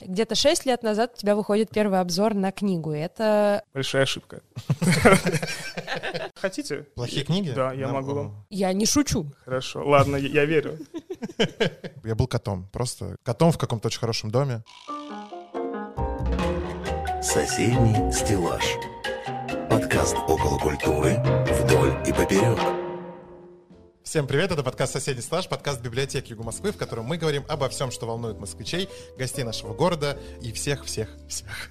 Где-то 6 лет назад у тебя выходит первый обзор на книгу. Это... Большая ошибка. Хотите? Плохие книги? Да, я могу вам. Я не шучу. Хорошо, ладно, я я верю. Я был котом. Просто котом в каком-то очень хорошем доме. Соседний стеллаж. Подкаст около культуры вдоль и поперек. Всем привет, это подкаст «Соседний стаж», подкаст библиотеки Юга Москвы, в котором мы говорим обо всем, что волнует москвичей, гостей нашего города и всех-всех-всех.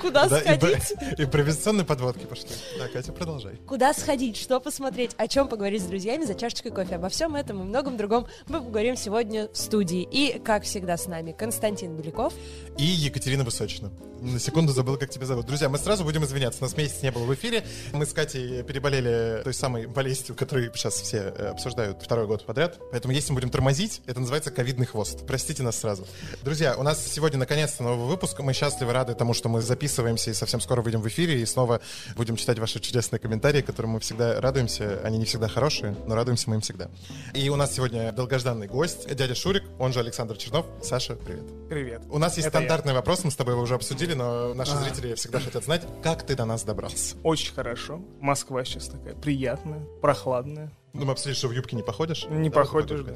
Куда Да, и сходить? Импровизационные подводки пошли. Да, Катя, продолжай. Куда сходить, что посмотреть, о чем поговорить с друзьями за чашечкой кофе. Обо всем этом и многом другом мы поговорим сегодня в студии. И, как всегда, с нами Константин Беляков. И Екатерина Высочина. На секунду забыл, как тебя зовут. Друзья, мы сразу будем извиняться. Нас месяц не было в эфире. Мы с Катей переболели той самой болезнью, которую сейчас все э, обсуждают второй год подряд. Поэтому если мы будем тормозить, это называется ковидный хвост. Простите нас сразу. Друзья, у нас сегодня наконец-то новый выпуск. Мы счастливы, рады тому, что мы записываемся и совсем скоро выйдем в эфире. И снова будем читать ваши чудесные комментарии, которым мы всегда радуемся. Они не всегда хорошие, но радуемся мы им всегда. И у нас сегодня долгожданный гость, дядя Шурик, он же Александр Чернов. Саша, привет. Привет. У нас есть Это я. стандартный вопрос, мы с тобой его уже обсудили, но наши А. зрители всегда хотят знать, как ты до нас добрался. Очень хорошо. Москва сейчас такая приятная, прохладная. Ну, мы обсудили, что в юбке не походишь. Не Давай походишь, да.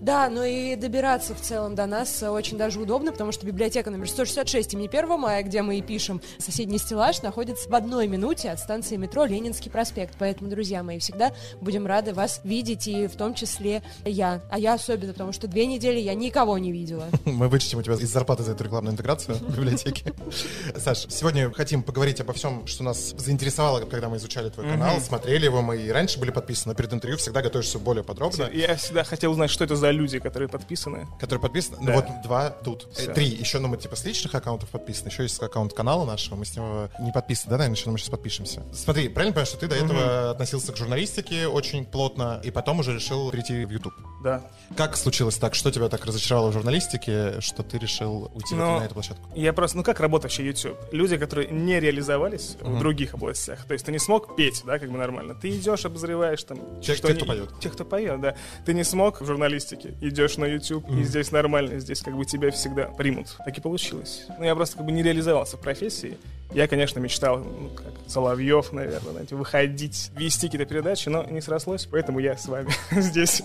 Да, ну и добираться в целом до нас э, очень даже удобно, потому что библиотека номер 166 имени 1 мая, где мы и пишем соседний стеллаж, находится в одной минуте от станции метро Ленинский проспект. Поэтому, друзья мои, всегда будем рады вас видеть, и в том числе я. А я особенно, потому что две недели я никого не видела. Мы вычтем у тебя из зарплаты за эту рекламную интеграцию в библиотеке. Саш, сегодня хотим поговорить обо всем, что нас заинтересовало, когда мы изучали твой канал, смотрели его, мы и раньше были подписаны, но перед интервью всегда готовишься более подробно. Я всегда хотел узнать, что это за люди, которые подписаны. Которые подписаны. Ну Да. вот два тут. Всё. Три. Еще, ну, мы типа с личных аккаунтов подписаны. Еще есть аккаунт канала нашего. Мы с него не подписаны, да, наверное, еще, но мы сейчас подпишемся. Смотри, правильно понимаю, что ты до этого относился к журналистике очень плотно, и потом уже решил перейти в YouTube. Да. Как случилось так? Что тебя так разочаровало в журналистике, что ты решил уйти Ну, на эту площадку? Я просто, ну как работает вообще YouTube? Люди, которые не реализовались в других областях. То есть ты не смог петь, да, как бы нормально. Ты идешь, обозреваешь там... Те- что те, не- кто поет. Те, кто поет, да. Ты не смог в журналистике. Идешь на YouTube, и здесь нормально, здесь как бы тебя всегда примут. Так и получилось. Ну я просто как бы не реализовался в профессии. Я, конечно, мечтал, ну, как Соловьев, наверное, знаете, выходить, вести какие-то передачи, но не срослось, поэтому я с вами здесь.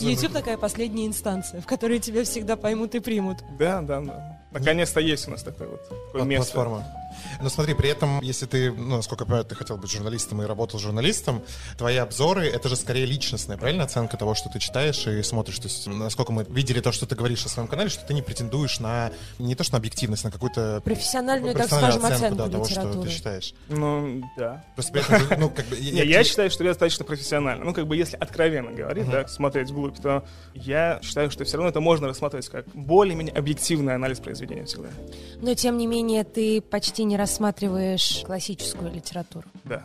YouTube такая последняя инстанция, в которой тебя всегда поймут и примут. Да, да, да. Наконец-то есть у нас такое вот место. Платформа. Но смотри, при этом, если ты, ну, насколько я понимаю, ты хотел быть журналистом и работал журналистом, твои обзоры — это же скорее личностная, правильно, оценка того, что ты читаешь и смотришь? То есть, насколько мы видели то, что ты говоришь о своем канале, что ты не претендуешь на, не то что на объективность, на какую-то Профессиональную, так профессиональную скажем, оценку да, того, что ты читаешь. Ну, да. Просто при этом, ну, как бы... Не, я считаю, что я достаточно профессионально. Ну, как бы, если откровенно говорить, да, смотреть вглубь, то я считаю, что все равно это можно рассматривать как более-менее объективный анализ произведения всегда. Но, тем не менее, ты почти не рассматриваешь классическую литературу. Да.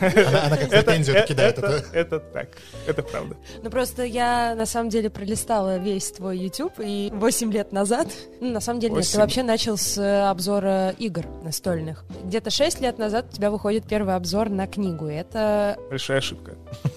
Она, она как претензию это, кидает. это, Это, это так. Это правда. Ну, просто я, на самом деле, пролистала весь твой YouTube, и 8 лет назад, ну, на самом деле, нет, ты Восемь. вообще начал с э, обзора игр настольных. Где-то 6 лет назад у тебя выходит первый обзор на книгу, и это... Большая ошибка.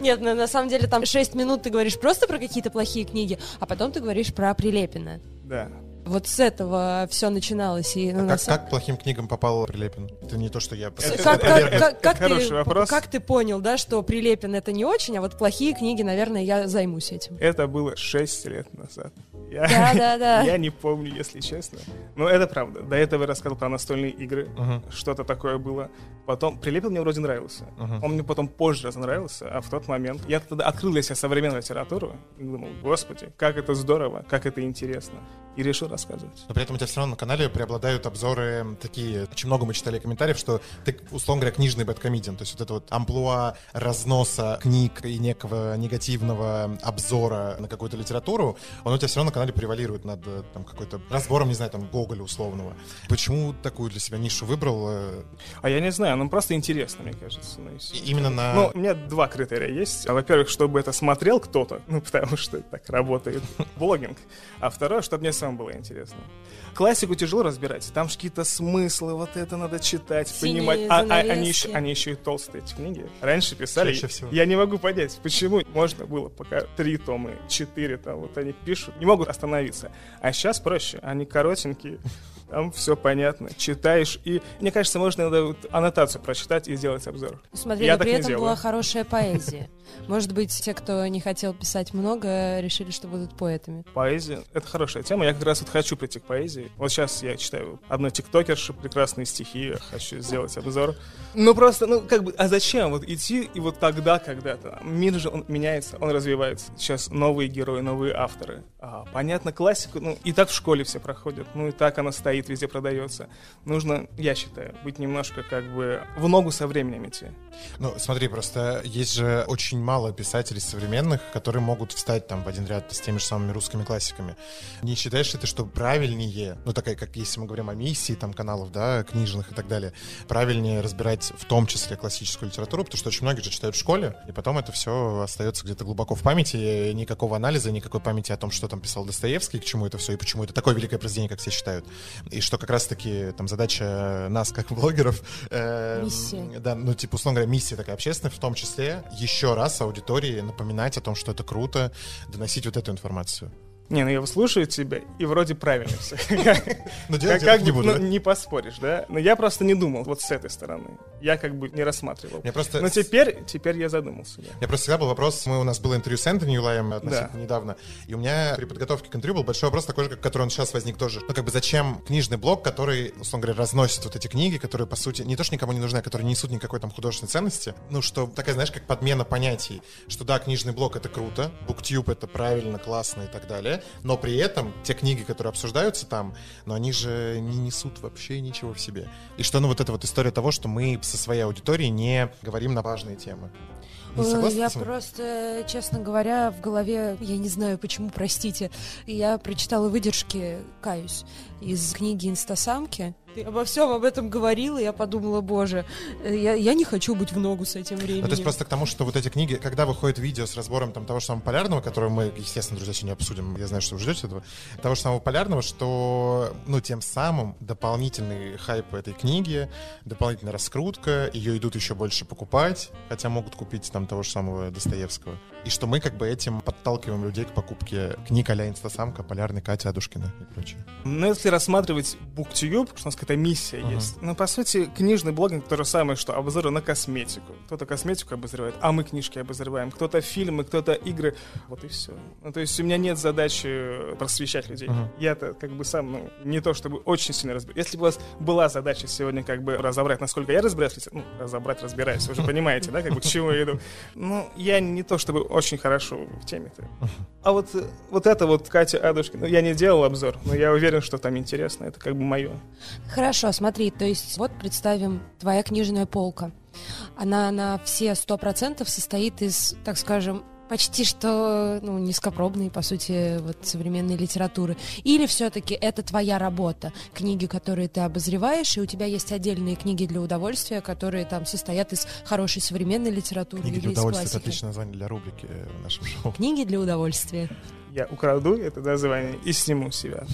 Нет, ну, на самом деле, там 6 минут ты говоришь просто про какие-то плохие книги, а потом ты говоришь про Прилепина. Да. Вот с этого все начиналось. И, ну, на как, самом- как плохим книгам попал Прилепин? Это не то, что я... Это- как, это- как- как- как хороший ты, вопрос. как ты понял, да, что Прилепин это не очень, а вот плохие книги, наверное, я займусь этим. Это было 6 лет назад. Я, Да, да, да. я не помню, если честно. Но это правда. До этого я рассказывал про настольные игры. Мгм. Что-то такое было. Потом Прилепин мне вроде нравился. Мгм. Он мне потом позже разонравился, а в тот момент я тогда открыл для себя современную литературу и думал, господи, как это здорово, как это интересно. И решил рассказывать. Но при этом у тебя все равно на канале преобладают обзоры такие. Очень много мы читали комментариев, что ты, условно говоря, книжный бэткомедиан. То есть вот это вот амплуа разноса книг и некого негативного обзора на какую-то литературу, он у тебя все равно канале превалирует над э, там, какой-то разбором, не знаю, там, Гоголя условного. Почему такую для себя нишу выбрал? э, А я не знаю, ну просто интересно, мне кажется. ну, и всё. и- именно на... Ну, у меня два критерия есть. Во-первых, чтобы это смотрел кто-то, ну, потому что так работает блогинг. А второе, чтобы мне вам было интересно. Классику тяжело разбирать, там же какие-то смыслы, вот это надо читать, Синие понимать. А, а они, еще, они еще и толстые, эти книги. Раньше писали, Чаще всего. я не могу понять, почему можно было пока три тома, четыре там, вот они пишут, не могут остановиться. А сейчас проще, они коротенькие, там все понятно, читаешь, и мне кажется, можно иногда вот аннотацию прочитать и сделать обзор. Смотри, Я при не этом делаю. была хорошая поэзия. Может быть, те, кто не хотел писать много, решили, что будут поэтами. Поэзия — это хорошая тема. Я как раз вот хочу прийти к поэзии. Вот сейчас я читаю одной тиктокерши, прекрасные стихи, я хочу сделать обзор. Ну просто, ну как бы, а зачем вот идти и вот тогда, когда-то? Мир же, он меняется, он развивается. Сейчас новые герои, новые авторы. А, понятно, классику, ну и так в школе все проходят, ну и так она стоит, везде продается. Нужно, я считаю, быть немножко как бы в ногу со временем идти. Ну, смотри, просто есть же очень мало писателей современных, которые могут встать там в один ряд с теми же самыми русскими классиками. Не считаешь ли ты, что правильнее, ну, такая, как если мы говорим о миссии там каналов, да, книжных и так далее, правильнее разбирать в том числе классическую литературу, потому что очень многие же читают в школе, и потом это все остается где-то глубоко в памяти, никакого анализа, никакой памяти о том, что там писал Достоевский, к чему это все, и почему это такое великое произведение, как все считают. И что как раз-таки там задача нас, как блогеров, э, Миссия. да, ну, типа, условно говоря, миссия такая общественная, в том числе еще раз аудитории напоминать о том, что это круто, доносить вот эту информацию. Не, ну я слушаю тебя, и вроде правильно все. Но Как, делать как не буду. ну, не поспоришь, да? Но я просто не думал вот с этой стороны. Я как бы не рассматривал. Просто... Но теперь, теперь я задумался. да. Я просто всегда был вопрос, мы, у нас было интервью с Энтони Юлаем относительно недавно, и у меня при подготовке к интервью был большой вопрос такой же, как который он сейчас возник тоже. Ну, как бы зачем книжный блог, который, условно говоря, разносит вот эти книги, которые, по сути, не то, что никому не нужны, а которые не несут никакой там художественной ценности, ну, что такая, знаешь, как подмена понятий, что да, книжный блог — это круто, буктюб — это правильно, классно и так далее, но при этом те книги, которые обсуждаются там, но они же не несут вообще ничего в себе. И что, ну, вот эта вот история того, что мы со своей аудиторией не говорим на важные темы. Не согласны я просто, честно говоря, в голове, я не знаю почему, простите, я прочитала выдержки, каюсь, из книги «Инстасамки». Ты обо всем об этом говорила, и я подумала, боже, э, я, я не хочу быть в ногу с этим временем. Ну, то есть просто к тому, что вот эти книги, когда выходит видео с разбором там того же самого полярного, которое мы, естественно, друзья, сегодня обсудим, я знаю, что вы ждете этого, того же самого полярного, что, ну, тем самым дополнительный хайп этой книги, дополнительная раскрутка, ее идут еще больше покупать, хотя могут купить там того же самого Достоевского. И что мы как бы этим подталкиваем людей к покупке книг а-ля Инстасамка, Полярный, Катя Адушкина и прочее. Но если рассматривать BookTube, что у нас какая-то миссия Ага. есть, ну, по сути, книжный блогинг то же самое, что обзоры на косметику. Кто-то косметику обозревает, а мы книжки обозреваем. Кто-то фильмы, кто-то игры. Вот и все. Ну, то есть у меня нет задачи просвещать людей. Ага. Я-то как бы сам, ну, не то чтобы очень сильно разбираюсь. Если бы у вас была задача сегодня как бы разобрать, насколько я разбираюсь, ну, разобрать, разбираюсь, вы же понимаете, да, как бы к чему я иду. Ну, я не то чтобы очень хорошо в теме-то. А вот, э, вот это вот Катя Адушкина, ну, я не делал обзор, но я уверен, что там интересно, это как бы мое. Хорошо, смотри, то есть вот представим твоя книжная полка. Она на все сто процентов состоит из, так скажем, почти что ну, низкопробной, по сути, вот современной литературы. Или все-таки это твоя работа, книги, которые ты обозреваешь, и у тебя есть отдельные книги для удовольствия, которые там состоят из хорошей современной литературы Книги или для удовольствия — это отличное название для рубрики э, в нашем шоу. Книги для удовольствия. Я украду это название и сниму себя.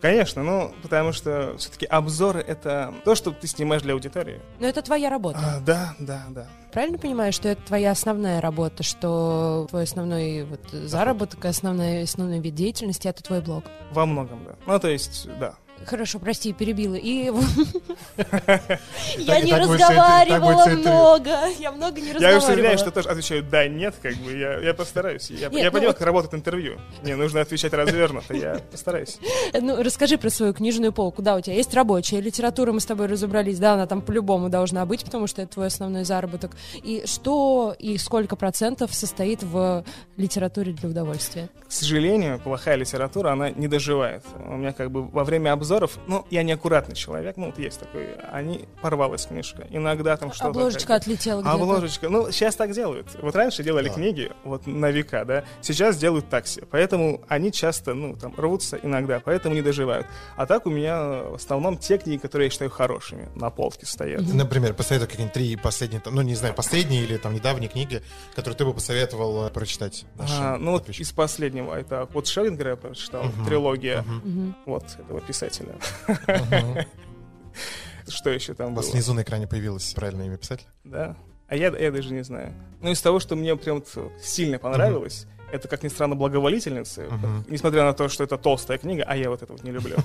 Конечно, ну, потому что все-таки обзоры — это то, что ты снимаешь для аудитории. Но это твоя работа. А, да, да, да. Правильно понимаю, что это твоя основная работа, что твой основной вот, заработок, основной, основной вид деятельности — это твой блог? Во многом, да. Ну, то есть, да. Хорошо, прости, перебила. И я не разговаривала много. Я много не Я уж уверяю, разговаривала. что тоже отвечаю «да», «нет», как бы, я, я постараюсь. Я, я ну вот- как работает интервью. Мне нужно отвечать развернуто, я постараюсь. Ну, расскажи про свою книжную полку. Да, у тебя есть рабочая литература, мы с тобой разобрались. Да, она там по-любому должна быть, потому что это твой основной заработок. И что и сколько процентов состоит в литературе для удовольствия? К сожалению, плохая литература, она не доживает. У меня как бы во время обзора обзоров, ну, я неаккуратный человек, ну, вот есть такой, они порвалась книжка. Иногда там что-то... Обложечка отлетела где-то. Обложечка. Ну, сейчас так делают. Вот раньше делали Да. книги, вот на века, да. Сейчас делают такси. Поэтому они часто, ну, там, рвутся иногда, поэтому не доживают. А так у меня в основном те книги, которые я считаю хорошими, на полке стоят. Например, посоветуй какие-нибудь три последние, ну, не знаю, последние или там недавние книги, которые ты бы посоветовал э, прочитать А, ну вот из последнего, это вот Шеллингера я прочитал, трилогия, Мгм. вот, этого писателя. Что еще там У вас было? внизу на экране появилось правильное имя писателя? Да. А я, я даже не знаю. Ну, из того, что мне прям сильно понравилось, это, как ни странно, благоволительницы. Мгм. Несмотря на то, что это толстая книга, а я вот это вот не люблю.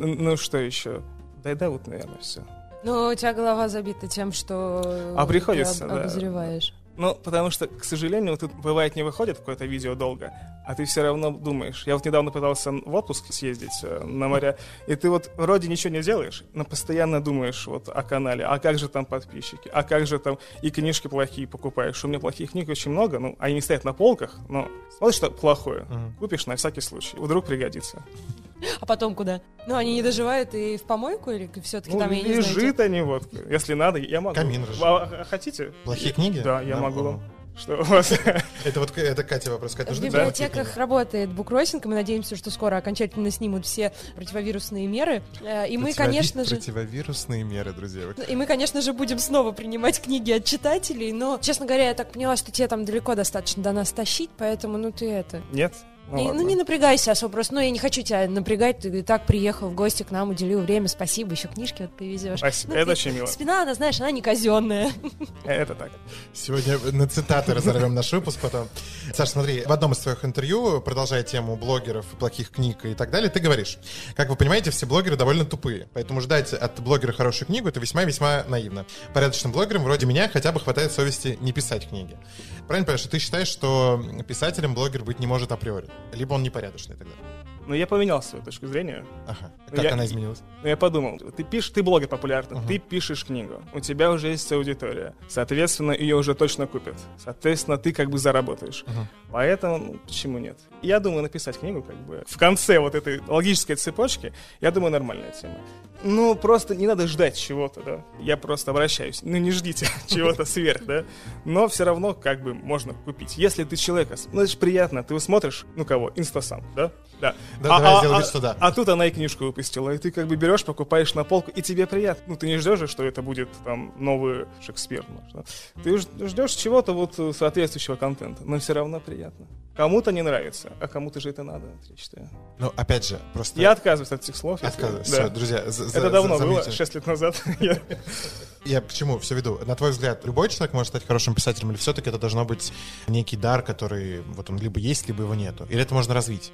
Ну, что еще? Да, да, вот, наверное, все. Ну, у тебя голова забита тем, что А приходится, ты об- да. обозреваешь. Ну, потому что, к сожалению, вот тут бывает не выходит какое-то видео долго, а ты все равно думаешь. Я вот недавно пытался в отпуск съездить э, на моря, и ты вот вроде ничего не делаешь, но постоянно думаешь вот о канале, а как же там подписчики, а как же там и книжки плохие покупаешь. У меня плохих книг очень много, ну, они стоят на полках, но смотришь, что плохое, купишь на всякий случай, вдруг пригодится. А потом куда? Ну, они не доживают и в помойку, или все-таки Ну, там, я не знаю, лежит они вот, если надо, я могу. Камин. А, хотите? Плохие книги? Да, я могу о. вам. Что у вас? Это вот это Катя вопрос. Катя, В библиотеках книги? работает буккроссинг, и мы надеемся, что скоро окончательно снимут все противовирусные меры. Э, И мы, конечно же... Противовирусные меры, друзья. И мы, конечно же, будем снова принимать книги от читателей, но, честно говоря, я так поняла, что тебе там далеко достаточно до нас тащить, поэтому, ну, ты это... Нет? Ну, ладно. не напрягайся особо, просто, ну, я не хочу тебя напрягать, ты и так приехал в гости к нам, уделил время, спасибо, еще книжки вот привезешь. Спасибо, Ну, это ты- очень мило. Спина, она, знаешь, она не казенная. Это так. Сегодня на цитаты разорвем наш выпуск потом. Саш, смотри, в одном из твоих интервью, продолжая тему блогеров, плохих книг и так далее, ты говоришь, как вы понимаете, все блогеры довольно тупые, поэтому ждать от блогера хорошую книгу это весьма-весьма наивно. Порядочным блогерам вроде меня хотя бы хватает совести не писать книги. Правильно понимаешь, что ты считаешь, что писателем блогер быть не может априори? Либо он непорядочный тогда? Но я поменял свою точку зрения. Ага. Ну, Как я- она изменилась? Но я подумал, ты пишешь, ты блогер популярный, Мгм. ты пишешь книгу, у тебя уже есть аудитория, соответственно, ее уже точно купят, соответственно, ты как бы заработаешь. Мгм. Поэтому, ну, почему нет? Я думаю написать книгу как бы в конце вот этой логической цепочки, я думаю, нормальная тема. Ну, просто не надо ждать чего-то, да. Я просто обращаюсь. Ну, не ждите чего-то сверх, да. Но все равно как бы можно купить. Если ты человека... Ну, это же приятно. Ты смотришь, ну кого? Инстасам, да? Да. Да, давай я сделаю вид, что да. а тут она и книжку выпустила, и ты как бы берешь, покупаешь на полку, и тебе приятно. Ну, ты не ждешь же, что это будет там новый Шекспир. может, да. Ты ждешь чего-то вот э, соответствующего контента, но все равно приятно. Кому-то не нравится, а кому-то же это надо, я считаю. Ну, опять же, просто... Я отказываюсь от этих слов. Отказываюсь. да. Всё, друзья, Это давно за- было, заметили. 6 лет назад. Я- Я к чему все веду? На твой взгляд, любой человек может стать хорошим писателем, или все-таки это должно быть некий дар, который вот он либо есть, либо его нету? Или это можно развить?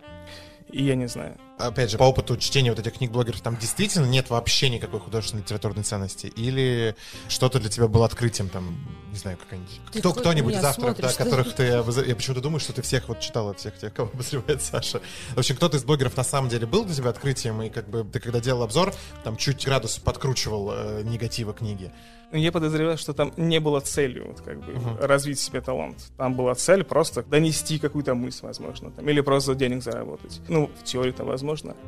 И я не знаю. Опять же, по опыту чтения вот этих книг блогеров, там действительно нет вообще никакой художественной литературной ценности? Или что-то для тебя было открытием, там, не знаю, какая-нибудь... Кто, кто-нибудь из авторов, да, которых ты... Я почему-то думаю, что ты всех вот читал от всех тех, кого обозревает Саша. В общем, кто-то из блогеров на самом деле был для тебя открытием, и как бы ты когда делал обзор, там чуть градус подкручивал э, негатива книги. Ну, Я подозреваю, что там не было целью вот, как бы, Мгм. развить себе талант. Там была цель просто донести какую-то мысль, возможно, там, или просто денег заработать. Ну, в теории-то возможно.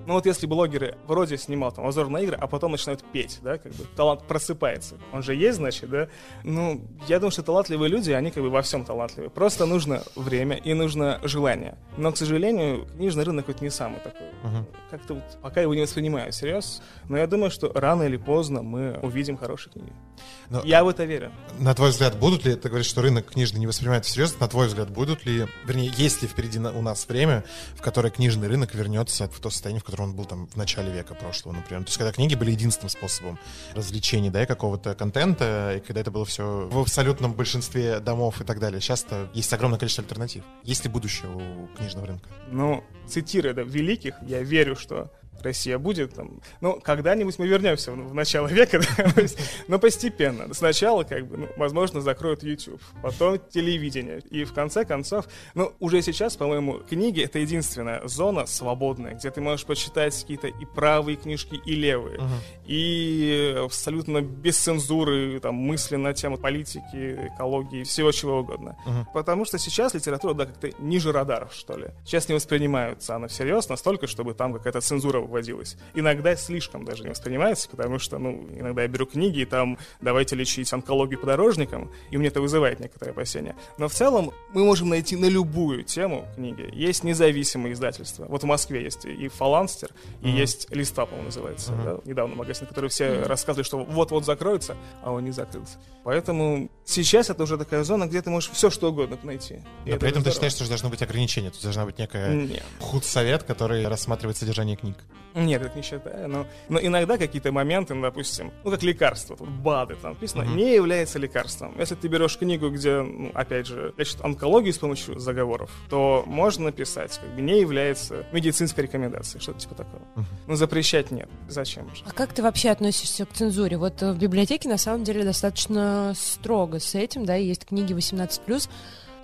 Но вот если блогеры вроде снимал там обзор на игры, а потом начинают петь, да, как бы талант просыпается. Он же есть, значит, да? Ну, я думаю, что талантливые люди, они как бы во всем талантливые. Просто нужно время и нужно желание. Но, к сожалению, книжный рынок вот не самый такой. Мгм. Как-то вот пока его не воспринимаю всерьез. Но я думаю, что рано или поздно мы увидим хорошие книги. Но- Я в это верю. На твой взгляд, будут ли, ты говоришь, что рынок книжный не воспринимает всерьез, на твой взгляд, будут ли, вернее, есть ли впереди у нас время, в которое книжный рынок вернется в то состояние, в котором он был там в начале века прошлого, например. То есть, когда книги были единственным способом развлечения, да, и какого-то контента, и когда это было все в абсолютном большинстве домов и так далее. Сейчас-то есть огромное количество альтернатив. Есть ли будущее у книжного рынка? Ну, цитируя да, великих, я верю, что Россия будет там. Ну, когда-нибудь мы вернемся в, в начало века, да, но постепенно. Сначала, как бы, ну, возможно, закроют YouTube, потом телевидение. И в конце концов, ну, уже сейчас, по-моему, книги это единственная зона свободная, где ты можешь почитать какие-то и правые книжки, и левые. И абсолютно без цензуры, там, мысли на тему политики, экологии, всего чего угодно. Мгм. Потому что сейчас литература, да, как-то ниже радаров, что ли. Сейчас не воспринимаются она всерьез настолько, чтобы там какая-то цензура вводилось, иногда слишком даже не воспринимается, потому что, ну, иногда я беру книги, и там давайте лечить онкологию подорожникам, и мне это вызывает некоторые опасения. Но в целом мы можем найти на любую тему книги. Есть независимые издательства. Вот в Москве есть и Фаланстер, и Мгм. есть Листа, по-моему, называется. Мгм. да, недавно магазин, который все Мгм. рассказывали, что вот-вот закроется, а он не закрылся. Поэтому сейчас это уже такая зона, где ты можешь все что угодно найти. И Но при этом ты считаешь, что должно быть ограничение, тут должна быть некая Нет. худсовет, который рассматривает содержание книг. Нет, это не считаю. Но, но иногда какие-то моменты, ну, допустим, ну, как лекарство, тут БАДы там написано, Мгм. не является лекарством. Если ты берешь книгу, где, ну, опять же, лечат онкологию с помощью заговоров, то можно написать, как бы не является медицинской рекомендацией, что-то типа такого. Мгм. Ну, запрещать нет. Зачем же? А как ты вообще относишься к цензуре? Вот э, в библиотеке на самом деле достаточно строго с этим, да, и есть книги 18+,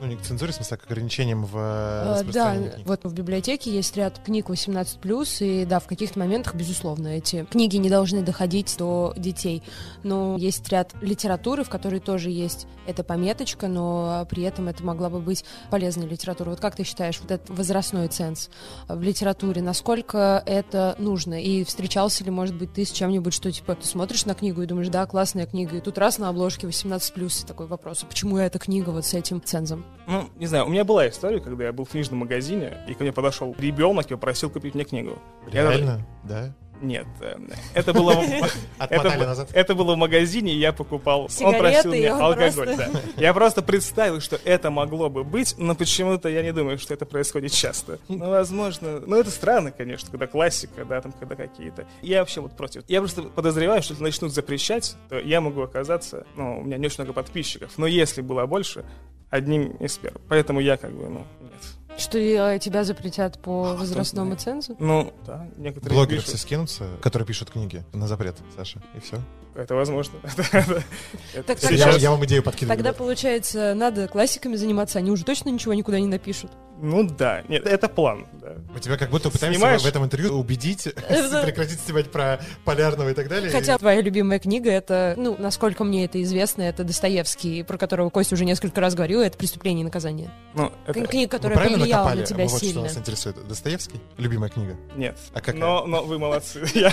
Ну, не к цензуре, в смысле, а к ограничениям в э, Э, Да, книг. вот в библиотеке есть ряд книг 18+, и да, в каких-то моментах, безусловно, эти книги не должны доходить до детей. Но есть ряд литературы, в которой тоже есть эта пометочка, но при этом это могла бы быть полезной литературой. Вот как ты считаешь, вот этот возрастной ценз в литературе, насколько это нужно? И встречался ли, может быть, ты с чем-нибудь, что типа ты смотришь на книгу и думаешь, да, классная книга, и тут раз на обложке 18+, и такой вопрос, а почему эта книга вот с этим цензом? Ну, не знаю, у меня была история, когда я был в книжном магазине, и ко мне подошел ребенок и попросил купить мне книгу. Я Реально? Да? Нет, э, это было... Это, назад. это было в магазине, и я покупал. Сигареты, он просил мне он алкоголь, просто- да. Я просто представил, что это могло бы быть, но почему-то я не думаю, что это происходит часто. Ну, возможно. Ну, это странно, конечно, когда классика, да, там, когда какие-то. Я вообще вот против. Я просто подозреваю, что если начнут запрещать, то я могу оказаться, ну, у меня не очень много подписчиков, но если было больше, одним из первых. Поэтому я как бы, ну, нет. Что э, тебя запретят по А, возрастному цензу? Ну, да, некоторые Блогеры пишут. все скинутся, которые пишут книги на запрет, Саша, и все. Это возможно. Так сейчас- Я, вам идею подкидываю. Тогда, получается, надо классиками заниматься, они уже точно ничего никуда не напишут. Ну да, нет, это план, да. Мы тебя как будто пытаемся Снимаешь? в этом интервью убедить прекратить снимать про Полярного и так далее. Хотя твоя любимая книга, это, ну, насколько мне это известно, это Достоевский, про которого Костя уже несколько раз говорил, это «Преступление и наказание». Ну, это... Книга, которая повлияла на тебя Вот что сильно. нас интересует. Достоевский? Любимая книга? Нет. А какая? Но, но вы молодцы. Я-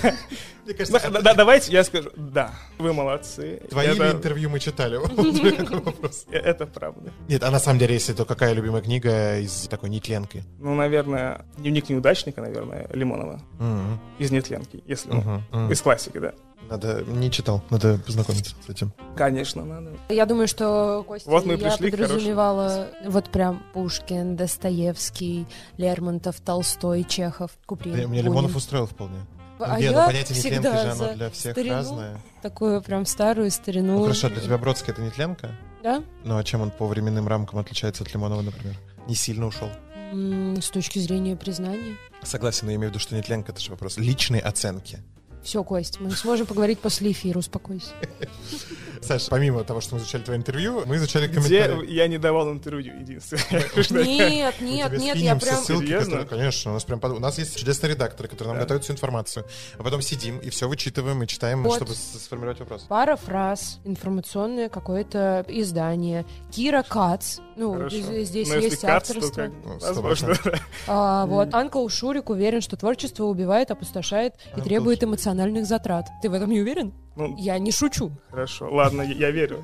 Мне кажется, Да, да, Давайте я скажу, да, вы молодцы. твои Это- интервью мы читали? Э, Это правда. Нет, а на самом деле, если то какая любимая книга из такой нетленки? Ну, наверное, дневник неудачника, наверное, Лимонова. Из нетленки, если из классики, да. Надо, не читал, надо познакомиться с этим. Конечно, надо. Я думаю, что, Костя, Вот мы я пришли подразумевала вот прям Пушкин, Достоевский, Лермонтов, Толстой, Чехов, Куприн, Меня. Лимонов устроил вполне. А Нет, я ну, понятие нетленки же, оно для всех старину. разное. Такую прям старую старину. Ну хорошо, для тебя Бродский это нетленка? Да? Ну а чем он по временным рамкам отличается от Лимонова, например? Не сильно ушел. М, С точки зрения признания. Согласен, но я имею в виду, что нетленка это же вопрос личной оценки. Все, Кость, мы сможем поговорить после эфира, успокойся. Саш, помимо того, что мы изучали твое интервью, мы изучали Где комментарии. я не давал интервью, единственное. Нет, нет, нет, я прям... ссылки, которые- конечно, у нас прям под- у нас есть чудесные редакторы, которые нам Да. готовят всю информацию, а потом сидим и все вычитываем и читаем, чтобы сформировать вопрос. Пара фраз, информационное какое-то издание. Кира Кац, ну, здесь Но если есть авторство. как- Ну, Возможно. А, вот, Анкл Шурик уверен, что творчество убивает, опустошает и Анкл требует Шурик. Эмоциональных затрат. Ты в этом не уверен? Ну, Я не шучу. хорошо. Ладно, я я верю.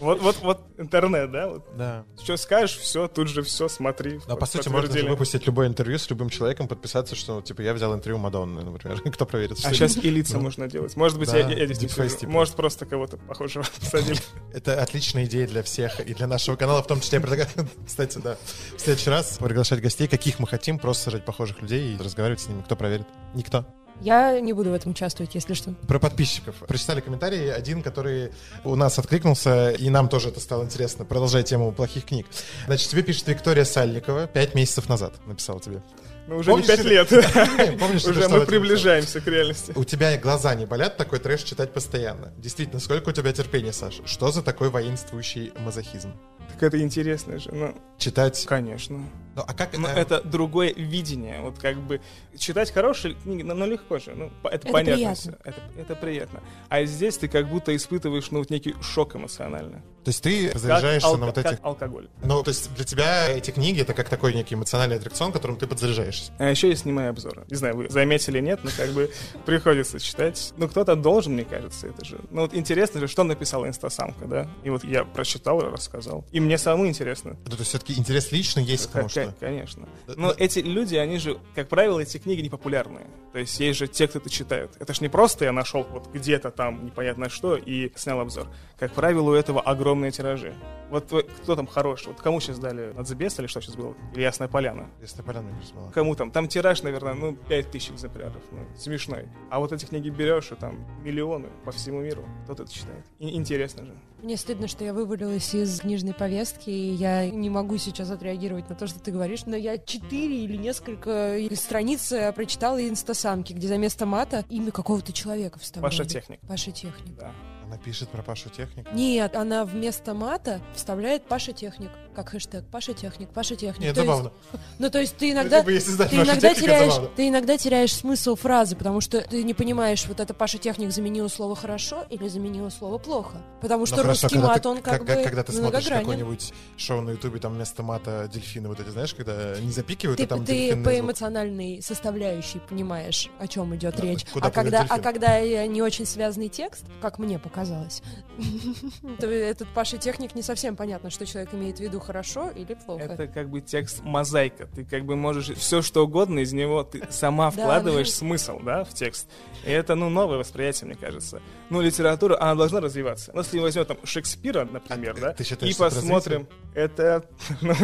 Вот, вот, вот интернет, да? Вот. Да. Что скажешь, все, тут же все, смотри. Но по сути можно же выпустить любое интервью с любым человеком, подписаться, что типа я взял интервью Мадонны, например. Кто проверит? А сейчас и лица Ну. можно делать. Может быть, Да, я, я здесь не типа. Может, просто кого-то похожего посадили. Это отличная идея для всех и для нашего канала, в том числе я предлагаю, кстати, да, в следующий раз приглашать гостей, каких мы хотим, просто сажать похожих людей и разговаривать с ними. Кто проверит? Никто. Я не буду в этом участвовать, если что. Про подписчиков. Прочитали комментарий, один, который у нас откликнулся, и нам тоже это стало интересно, продолжая тему плохих книг. Значит, тебе пишет Виктория Сальникова, пять месяцев назад написала тебе. Ну, уже Помнишь не пять это? лет. Помнишь, Уже мы приближаемся к реальности. У тебя глаза не болят такой трэш читать постоянно. Действительно, сколько у тебя терпения, Саша? Что за такой воинствующий мазохизм? Так это интересно же. Ну, Читать... конечно. Ну, а как Но э, это другое видение. Вот как бы читать хорошие книги, ну, ну, легко же. Ну, это, Это понятно приятно. всё. Это, это приятно. А здесь ты как будто испытываешь, ну, вот некий шок эмоциональный. То есть ты Как, заряжаешься алко- на вот как этих... алкоголь. Ну, то есть для тебя эти книги — это как такой некий эмоциональный аттракцион, которым ты подзаряжаешься. Занимаешься. А еще я снимаю обзоры. Не знаю, вы заметили, нет, но как бы приходится читать. Ну, кто-то должен, мне кажется, это же. Ну, вот интересно же, что написала инстасамка, да? И вот я прочитал и рассказал. И мне самому интересно. Ну, то есть все-таки интерес лично есть к тому, Как- что... Конечно. Да- Но да. эти люди, они же, как правило, эти книги не популярные. То есть есть же те, кто это читают. Это ж не просто я нашел вот где-то там непонятно что и снял обзор. Как правило, у этого огромные тиражи. Вот кто там хороший? Вот кому сейчас дали? Нацбест или что сейчас было? Или Ясная Поляна? Ясная поляна была. Кому там? Там тираж, наверное, ну, 5000 экземпляров. Ну, смешной. А вот эти книги берешь, и там миллионы по всему миру. Кто-то это читает. И интересно же. Мне стыдно, что я вывалилась из книжной повестки, и я не могу сейчас отреагировать на то, что ты говоришь, но я четыре или несколько страниц прочитала инстасамки, где за место мата имя какого-то человека вставляли. Паша Техник. Паша Техник. Да. Она пишет про Пашу Техник. Нет, она вместо мата вставляет Паша Техник, как хэштег. Паша Техник, Паша Техник. Нет, То есть- забавно. ну, то есть ты Ну, иногда... типа, если знать Ты иногда, теряешь, забавно. ты иногда теряешь смысл фразы, потому что ты не понимаешь, вот это Паша Техник заменила слово хорошо или заменила слово плохо. Потому Ну, что хорошо, русский когда мат, ты- он как, как- бы Когда ты смотришь какое-нибудь шоу на Ютубе, там вместо мата дельфины вот эти, знаешь, когда не запикивают, Ты, а там ты по звук. эмоциональной составляющей понимаешь, о чем идет Да, речь. а когда, дельфин. а когда не очень связанный текст, как мне показалось, то этот Паша Техник не совсем понятно, что человек имеет в виду хорошо или плохо. Это как бы текст мозаика. Ты как бы можешь все что угодно из него, ты сама вкладываешь смысл, да, в текст. И это, ну, новое восприятие, мне кажется. Ну, литература, она должна развиваться. Ну, Если возьмем там Шекспира, например, да, и посмотрим, это, ну,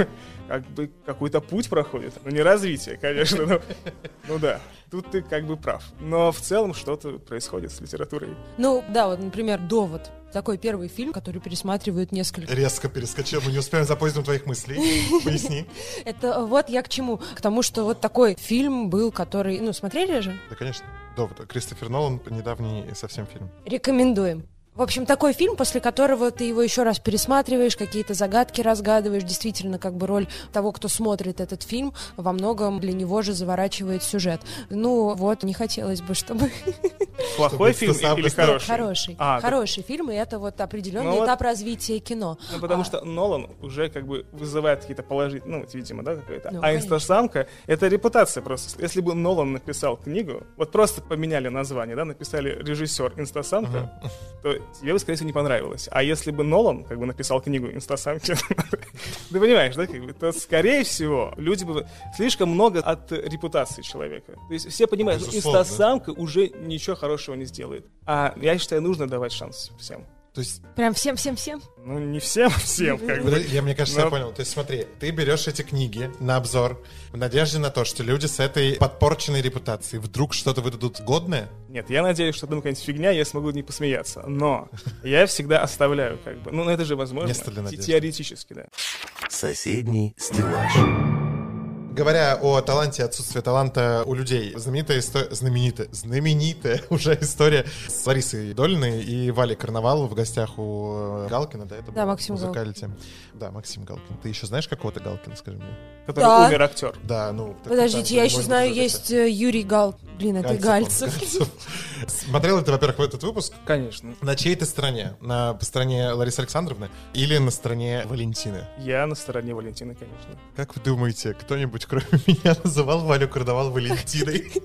как бы какой-то путь проходит. Ну, не развитие, конечно, но, ну да. Тут ты как бы прав. Но в целом что-то происходит с литературой. Ну, да, вот, например, «Довод». Такой первый фильм, который пересматривают несколько Резко перескочил, мы не успеем за поездом твоих мыслей. Поясни. Это вот я к чему? К тому, что вот такой фильм был, который... Ну, смотрели же? Да, конечно. Довод. Кристофер Нолан, недавний совсем фильм. Рекомендуем. В общем, такой фильм, после которого ты его еще раз пересматриваешь, какие-то загадки разгадываешь. Действительно, как бы роль того, кто смотрит этот фильм, во многом для него же заворачивает сюжет. Ну, вот, не хотелось бы, чтобы... Плохой фильм или хороший? Хороший. А, так- Хороший фильм, и это вот определенный Ну вот- этап развития кино. Ну, потому А. что Нолан уже как бы вызывает какие-то положительные, ну, вот, видимо, да, какое-то. Ну, а инстасамка — это репутация просто. Если бы Нолан написал книгу, вот просто поменяли название, да, написали режиссер инстасамка, то тебе бы, скорее всего, не понравилось. А если бы Нолан как бы написал книгу инстасамки, ты понимаешь, да, как бы, то, скорее всего, люди бы... Слишком много от репутации человека. То есть все понимают, что инстасамка уже ничего хорошего не сделает. А я считаю, нужно давать шанс всем. То есть, Прям всем-всем-всем. Ну, не всем, всем, как бы. я, мне кажется, Но- я понял. То есть, смотри, ты берешь эти книги на обзор в надежде на то, что люди с этой подпорченной репутацией вдруг что-то выдадут годное. Нет, я надеюсь, что там какая-нибудь фигня, я смогу не посмеяться. Но я всегда оставляю, как бы. Ну, это же возможно. Место для надежды. Теоретически, да. Соседний стеллаж. Говоря о таланте и отсутствии таланта у людей, знаменитая история, знаменитая, знаменитая уже история с Ларисой Долиной и Валей Карнавал в гостях у э, Галкина, да, это Да? Максим Музыкалити. Да, Максим Галкин. Ты еще знаешь какого-то Галкина, скажи мне? Который Да. умер актер. Да, ну... Подождите, я еще знаю, есть э, Юрий Гал. Блин, это Гальцев, Гальцев. Смотрел ты, во-первых, этот выпуск? Конечно. На чьей ты стороне? На стороне Ларисы Александровны или на стороне Валентины? Я на стороне Валентины, конечно. Как вы думаете, кто-нибудь кроме меня называл Валю Карнавал Валентиной?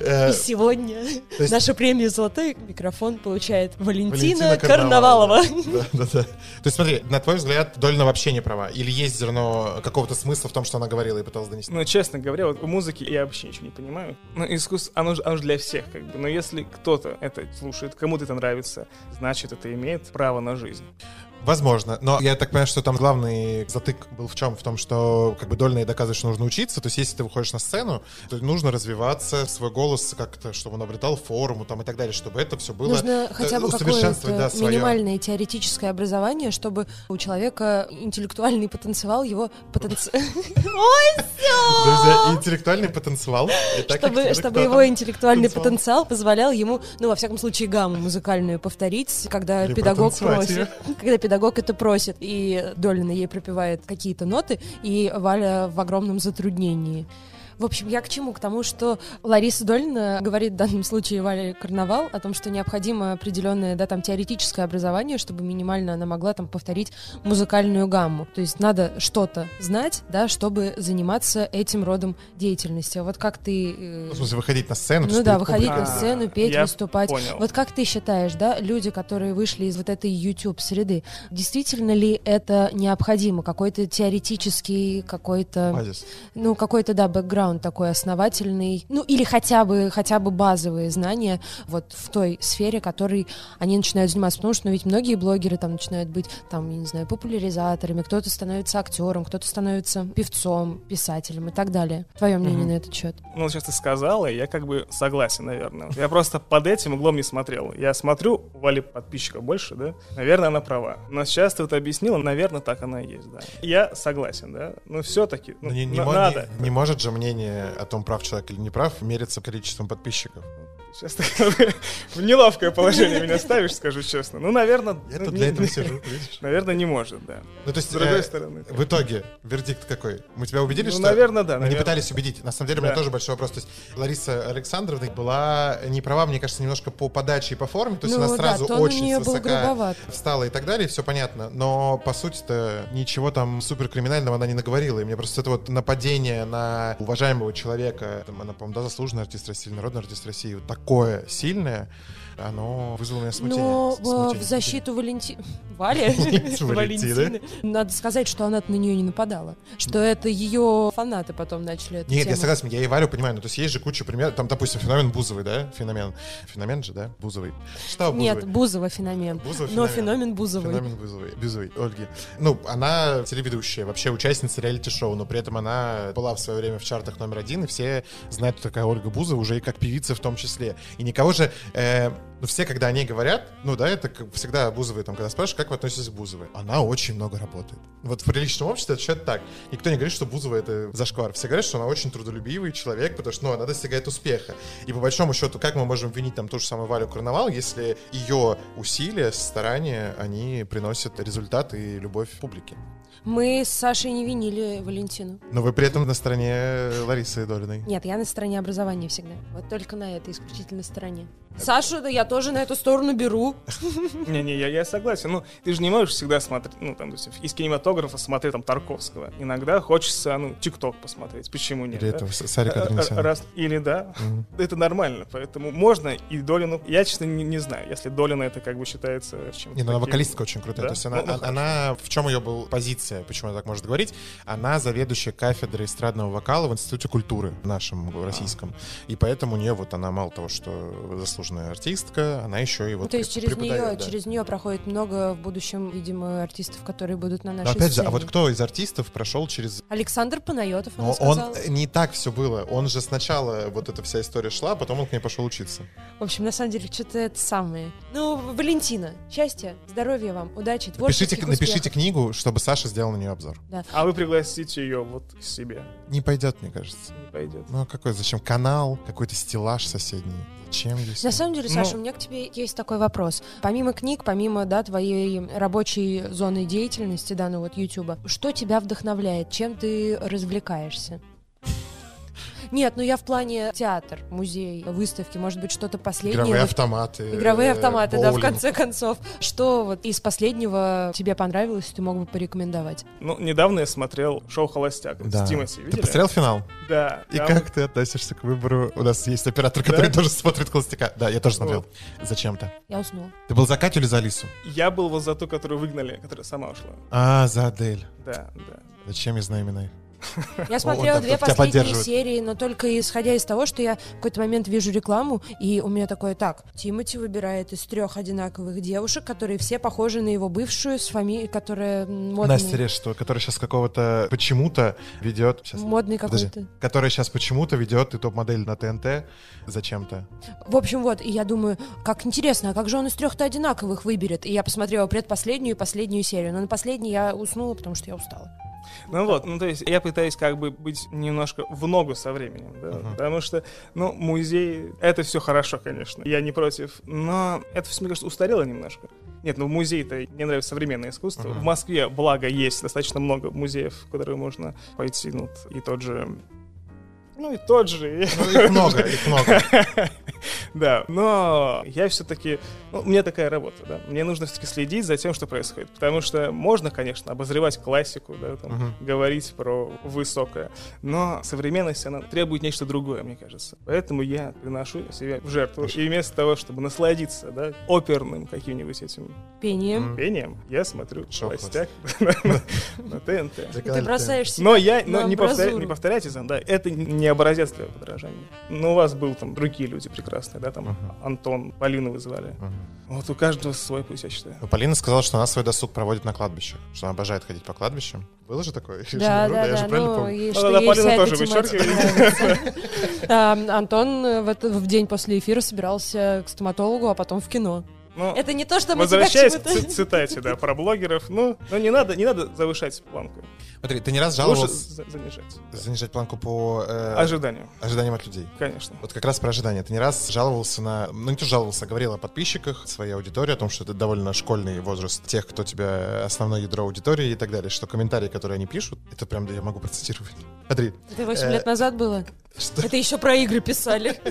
Э, И сегодня нашу премию «Золотой микрофон» получает Валентина, Карнавалова. Да, да, да. То есть смотри, на твой взгляд, Дольна вообще не права? Или есть зерно какого-то смысла в том, что она говорила и пыталась донести? Ну, честно говоря, вот в музыке я вообще ничего не понимаю. Ну, искусство, оно же, оно же для всех, как бы. Но если кто-то это слушает, кому-то это нравится, значит, это имеет право на жизнь. Возможно, но я так понимаю, что там главный затык был в чем? В том, что как бы Дольна и доказывает, что нужно учиться. То есть если ты выходишь на сцену, то нужно развиваться, свой голос как-то, чтобы он обретал форму там и так далее, чтобы это все было... Нужно э, хотя бы усовершенствовать, да, какое-то своё. минимальное теоретическое образование, чтобы у человека интеллектуальный потенциал его потенциал... Ой, Друзья, интеллектуальный потенциал. Чтобы, его интеллектуальный потенциал позволял ему, ну, во всяком случае, гамму музыкальную повторить, когда педагог просит. Когда педагог это просит. И Долина ей пропевает какие-то ноты, и Валя в огромном затруднении. В общем, я к чему? К тому, что Лариса Долина говорит в данном случае Вале Карнавал о том, что необходимо определенное, да, там, теоретическое образование, чтобы минимально она могла там повторить музыкальную гамму. То есть надо что-то знать, да, чтобы заниматься этим родом деятельности. А вот как ты... э, Ну, в смысле, выходить на сцену. ну да, выходить на публикой. Сцену, петь, я выступать. понял. Вот как ты считаешь, да, люди, которые вышли из вот этой YouTube-среды, действительно ли это необходимо? Какой-то теоретический, какой-то, ну, какой-то, да, бэкграунд такой основательный, ну, или хотя бы, хотя бы базовые знания вот в той сфере, которой они начинают заниматься. Потому что, ну, ведь многие блогеры там начинают быть, там, я не знаю, популяризаторами, кто-то становится актером, кто-то становится певцом, писателем и так далее. Твое мнение Мгм. на этот счет? Ну, сейчас ты сказала, и я как бы согласен, наверное. Я просто под этим углом не смотрел. Я смотрю, у Вали подписчиков больше, да? Наверное, она права. Но сейчас ты вот объяснила, наверное, так она и есть, да. Я согласен, да? Но все-таки, ну, Ну, не, не надо. не- не может же мнение о том, прав человек или не прав, мериться количеством подписчиков. Сейчас ты в неловкое положение меня ставишь, скажу честно. Ну, наверное... Я ну, тут не- для этого сижу, видишь? Наверное, не может, да. Ну, то есть, С другой э, стороны. в итоге, вердикт какой? Мы тебя убедили, Ну, что... наверное, да. Мы не пытались убедить. На самом деле, у меня Да. тоже большой вопрос. То есть Лариса Александровна была не права, мне кажется, немножко по подаче и по форме. То есть Ну она да, сразу очень грубоват. встала и так далее, все понятно. Но, по сути-то, ничего там супер криминального она не наговорила. И мне просто это вот нападение на уважаемого человека, там, она, по-моему, да, заслуженный артист России, народный артист России, вот такое сильное, оно вызвало меня смутение. Но э, Смутение, в защиту Валенти... Вали? Валентины. Надо сказать, что она на нее не нападала. Что это ее фанаты потом начали Нет, я согласен, я и Валю понимаю, ну, то есть есть же куча примеров, там, допустим, феномен Бузовой, да, феномен, феномен же, да, Бузовой. Что Нет? Бузова феномен. Бузова Но феномен. феномен Бузовой. Феномен Бузовой, Бузовой, Ольги. Ну, она телеведущая, вообще участница реалити-шоу, но при этом она была в свое время в чартах номер один, и все знают, кто такая Ольга Бузова, уже и как певица в том числе. И никого же... э, ну, все, когда о ней говорят, ну да, это как всегда Бузовой, там, когда спрашиваешь, как вы относитесь к Бузовой, она очень много работает. Вот в приличном обществе это счет так. Никто не говорит, что Бузова это зашквар. Все говорят, что она очень трудолюбивый человек, потому что, ну, она достигает успеха. И по большому счету, как мы можем винить там ту же самую Валю Карнавал, если ее усилия, старания, они приносят результат и любовь публики? Мы с Сашей не винили Валентину. Но вы при этом на стороне Ларисы Долиной. Нет, я на стороне образования всегда. Вот только на этой исключительно стороне. Сашу, да я тоже на эту сторону беру. Не-не, я, я согласен. Ну, ты же не можешь всегда смотреть, ну, там, допустим, из кинематографа смотреть там Тарковского. Иногда хочется, ну, ТикТок посмотреть. Почему нет? Или да? этого Сарика Э, э. Раз, или да, Мгм. это нормально, поэтому можно и Долину. Я, честно, не, не знаю, если Долина это как бы считается чем-то Не, ну она вокалистка очень крутая. Да? То есть она, Ну, ну, а- она, в чем ее была позиция, почему она так может говорить? Она заведующая кафедрой эстрадного вокала в Институте культуры нашем А. российском. И поэтому у нее вот она мало того, что заслуженная артистка, она еще и вот Ну, то есть через нее, да. через нее проходит много в будущем, видимо, артистов, которые будут на Но нашей опять же, а сцене. вот кто из артистов прошел через... Александр Панайотов, она Но он сказала. не так все было. Он же сначала вот эта вся история шла, потом он к ней пошел учиться. В общем, на самом деле, что-то это самое. Ну, Валентина, счастья, здоровья вам, удачи, творческих Напишите, напишите книгу, чтобы Саша сделал на нее обзор. А вы пригласите ее вот к себе. Не пойдет, мне кажется. Не пойдет. Ну, а какой, зачем? Канал, какой-то стеллаж соседний. Зачем здесь? На самом деле, Ну- Саша, у меня к тебе есть такой вопрос. Помимо книг, помимо, да, твоей рабочей зоны деятельности, да, ну вот Ютуба, что тебя вдохновляет? Чем ты развлекаешься? Нет, ну я в плане театр, музей, выставки, может быть, что-то последнее. Игровые вот- автоматы. Игровые э, автоматы, да, в конце концов. Что вот из последнего тебе понравилось, ты мог бы порекомендовать? Ну, недавно я смотрел шоу «Холостяк» Да. с Тимати. Ты посмотрел финал? Да. И там- как ты относишься к выбору? У нас есть оператор, который Да? тоже смотрит «Холостяка». Да, я тоже смотрел. Зачем-то. Я уснула. Ты был за Катю или за Алису? Я был вот за ту, которую выгнали, которая сама ушла. А, за Адель. Да, да. Зачем я знаю имена их? Я смотрела две последние серии, но только исходя из того, что я в какой-то момент вижу рекламу, и у меня такое, так, Тимати выбирает из трех одинаковых девушек, которые все похожи на его бывшую с фамилией, которая модная. Настя Решетова, которая сейчас какого-то почему-то ведет... Сейчас, Модный какой-то. которая сейчас почему-то ведет и топ-модель на ТНТ зачем-то. В общем, вот, и я думаю, как интересно, а как же он из трех-то одинаковых выберет? И я посмотрела предпоследнюю и последнюю серию, но на последней я уснула, потому что я устала. Ну вот, ну то есть я пытаюсь как бы быть немножко в ногу со временем, да, Ага. потому что, ну, музей, это все хорошо, конечно, я не против, но это все, мне кажется, устарело немножко. Нет, ну в музей-то мне нравится современное искусство. Ага. В Москве, благо, есть достаточно много музеев, в которые можно пойти, ну, и тот же Ну и тот же. Ну, их много, их много. Да, но я все-таки... Ну, у меня такая работа, да. Мне нужно все-таки следить за тем, что происходит. Потому что можно, конечно, обозревать классику, да, там, Мгм. говорить про высокое. Но современность, она требует нечто другое, мне кажется. Поэтому я приношу себя в жертву. И вместо того, чтобы насладиться, да, оперным каким-нибудь этим Пением. Пением, я смотрю в Шоу новостях на ТНТ. Ты бросаешь себя Но я, но не, повторяйте, да, это не образец для подражания. Но у вас был там другие люди прекрасные, да, там Мгм. Антон, Полину вызывали. Мгм. Вот у каждого свой путь, я считаю. Ну, Полина сказала, что она свой досуг проводит на кладбищах, что она обожает ходить по кладбищам. Было же такое? Да, вру, да, я же да, правильно ну, помню? Ну, да, Полина тоже. Да, Антон э, в день после эфира собирался к стоматологу, а потом в кино. Ну, Это не то, что мы тебя к возвращаясь к ци- цитате, да, про блогеров, ну, ну не надо, не надо завышать планку. Смотри, ты не раз Лучше жаловался за- занижать. занижать планку по э, Ожиданию, ожиданиям от людей. конечно. Вот как раз про ожидания. Ты не раз жаловался на... Ну, не то жаловался, а говорил о подписчиках, своей аудитории, о том, что это довольно школьный возраст тех, кто тебя основное ядро аудитории и так далее, что комментарии, которые они пишут, это прям, да, я могу процитировать. Смотри, Это 8 Э, лет назад было. что, Это еще про игры писали.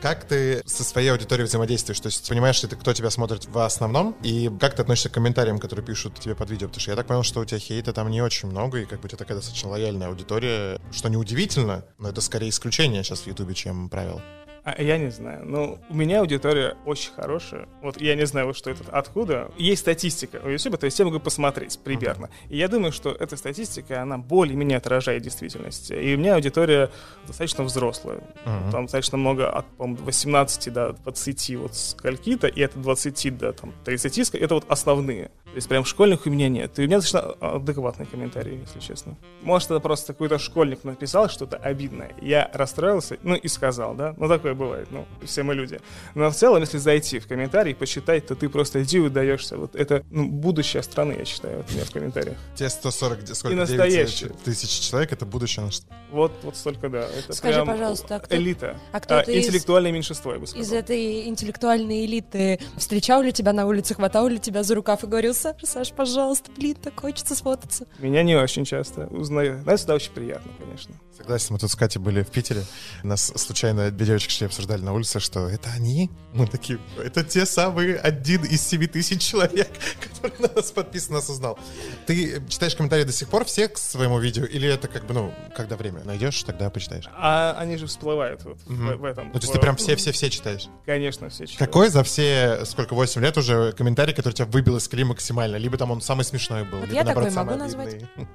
как ты со своей аудиторией взаимодействуешь? То есть понимаешь ли ты, кто тебя смотрит в основном, и как ты относишься к комментариям, которые пишут тебе под видео? Потому что я так понял, что у тебя хейта там не очень много, и как бы у тебя такая достаточно лояльная аудитория, что неудивительно, но это скорее исключение сейчас в Ютубе, чем правило. А, я не знаю. Ну, у меня аудитория очень хорошая. Вот я не знаю, вот что это откуда. Есть статистика у YouTube, то есть я могу посмотреть примерно. И я думаю, что эта статистика, она более-менее отражает действительность. И у меня аудитория достаточно взрослая. Мгм. Там достаточно много от, по 18 до 20 вот скольки-то, и от 20 до там, 30, ск- это вот основные. То есть прям школьных у меня нет. И у меня достаточно адекватные комментарии, если честно. Может, это просто какой-то школьник написал что-то обидное. Я расстроился, ну и сказал, да? Ну такое бывает, ну, все мы люди. Но в целом, если зайти в комментарии, почитать, то ты просто иди выдаешься. Вот это ну, будущее страны, я считаю, вот у меня в комментариях. Те 140, где- сколько, И 9 настоящие. тысяч человек, это будущее наше. Вот, вот столько, да. Это Скажи, прям пожалуйста, а кто- элита. а кто-то из- интеллектуальное меньшинство, я бы сказал. Из этой интеллектуальной элиты встречал ли тебя на улице, хватал ли тебя за рукав и говорил, Саша, Саша, пожалуйста, блин, так хочется сфотаться. Меня не очень часто узнаю. Но это всегда очень приятно, конечно. Согласен, мы тут с Катей были в Питере. Нас случайно две девочки шли, обсуждали на улице, что это они. Мы такие, это те самые один из семи тысяч человек, который на нас подписан, нас узнал. Ты читаешь комментарии до сих пор все к своему видео? Или это как бы, ну, когда время найдешь, тогда почитаешь? А они же всплывают вот в- Мгм. в, этом. Ну, то есть в- ты прям все-все-все читаешь? Конечно, все читают. Какой за все, сколько, 8 лет уже комментарий, который тебя выбил из колеи максимально? Либо там он самый смешной был, Вот либо я наоборот такой могу самый назвать? обидный.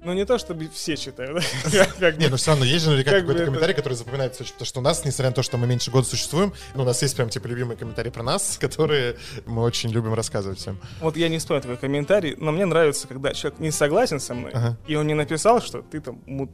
Ну, не то, чтобы все читают. Не, ну все равно есть же наверняка какой-то комментарий, который запоминается очень, потому что у нас, несмотря на то, что мы меньше года существуем, у нас есть прям, типа, любимые комментарии про нас, которые мы очень любим рассказывать всем. Вот я не вспомню твой комментарий, но мне нравится, когда человек не согласен со мной, и он не написал, что ты там мут,